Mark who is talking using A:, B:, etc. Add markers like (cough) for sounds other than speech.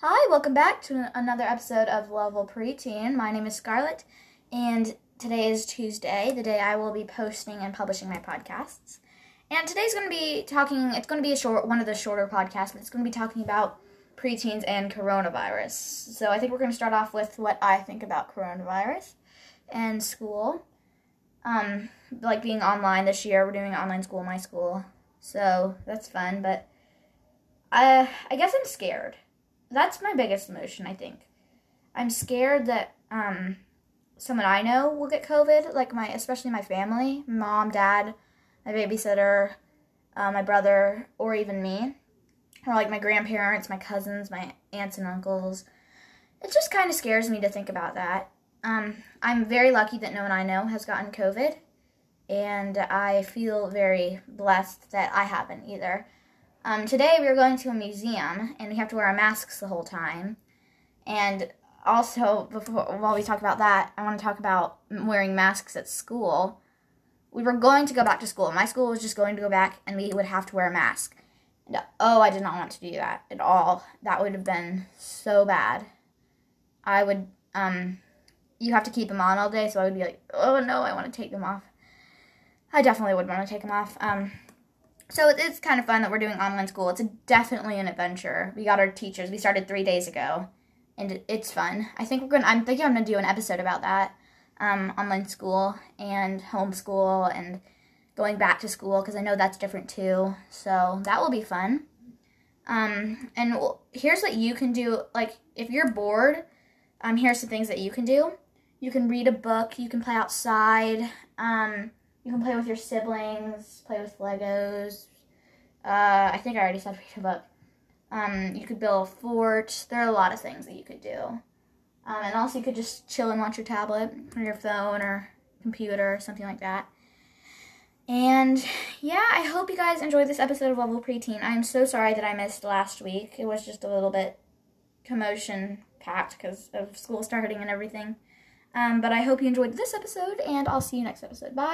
A: Hi, welcome back to another episode of Level Preteen. My name is Scarlett, and today is Tuesday, the day I will be posting and publishing my podcasts. And today's going to be talking, it's going to be a short, one of the shorter podcasts, but it's going to be talking about preteens and coronavirus. So I think we're going to start off with what I think about coronavirus and school. Um, like being online this year, we're doing online school in my school, so that's fun, but I, I guess I'm scared that's my biggest emotion, I think. I'm scared that um, someone I know will get COVID, like my, especially my family, mom, dad, my babysitter, uh, my brother, or even me, or like my grandparents, my cousins, my aunts and uncles. It just kind of scares me to think about that. Um, I'm very lucky that no one I know has gotten COVID, and I feel very blessed that I haven't either. Um, today we are going to a museum and we have to wear our masks the whole time. And also, before while we talk about that, I want to talk about wearing masks at school. We were going to go back to school. My school was just going to go back and we would have to wear a mask. And, oh, I did not want to do that at all. That would have been so bad. I would, um, you have to keep them on all day, so I would be like, oh no, I want to take them off. I definitely would want to take them off. Um, so it's kind of fun that we're doing online school. It's definitely an adventure. We got our teachers. We started three days ago, and it's fun. I think we're gonna. I'm thinking I'm gonna do an episode about that, um, online school and homeschool and going back to school because I know that's different too. So that will be fun. Um, and here's what you can do. Like if you're bored, um, here's some things that you can do. You can read a book. You can play outside. Um, you can play with your siblings, play with Legos. Uh, I think I already said read (laughs) a book. Um, you could build a fort. There are a lot of things that you could do. Um, and also, you could just chill and watch your tablet or your phone or computer or something like that. And yeah, I hope you guys enjoyed this episode of Level Preteen. I'm so sorry that I missed last week. It was just a little bit commotion packed because of school starting and everything. Um, but I hope you enjoyed this episode, and I'll see you next episode. Bye.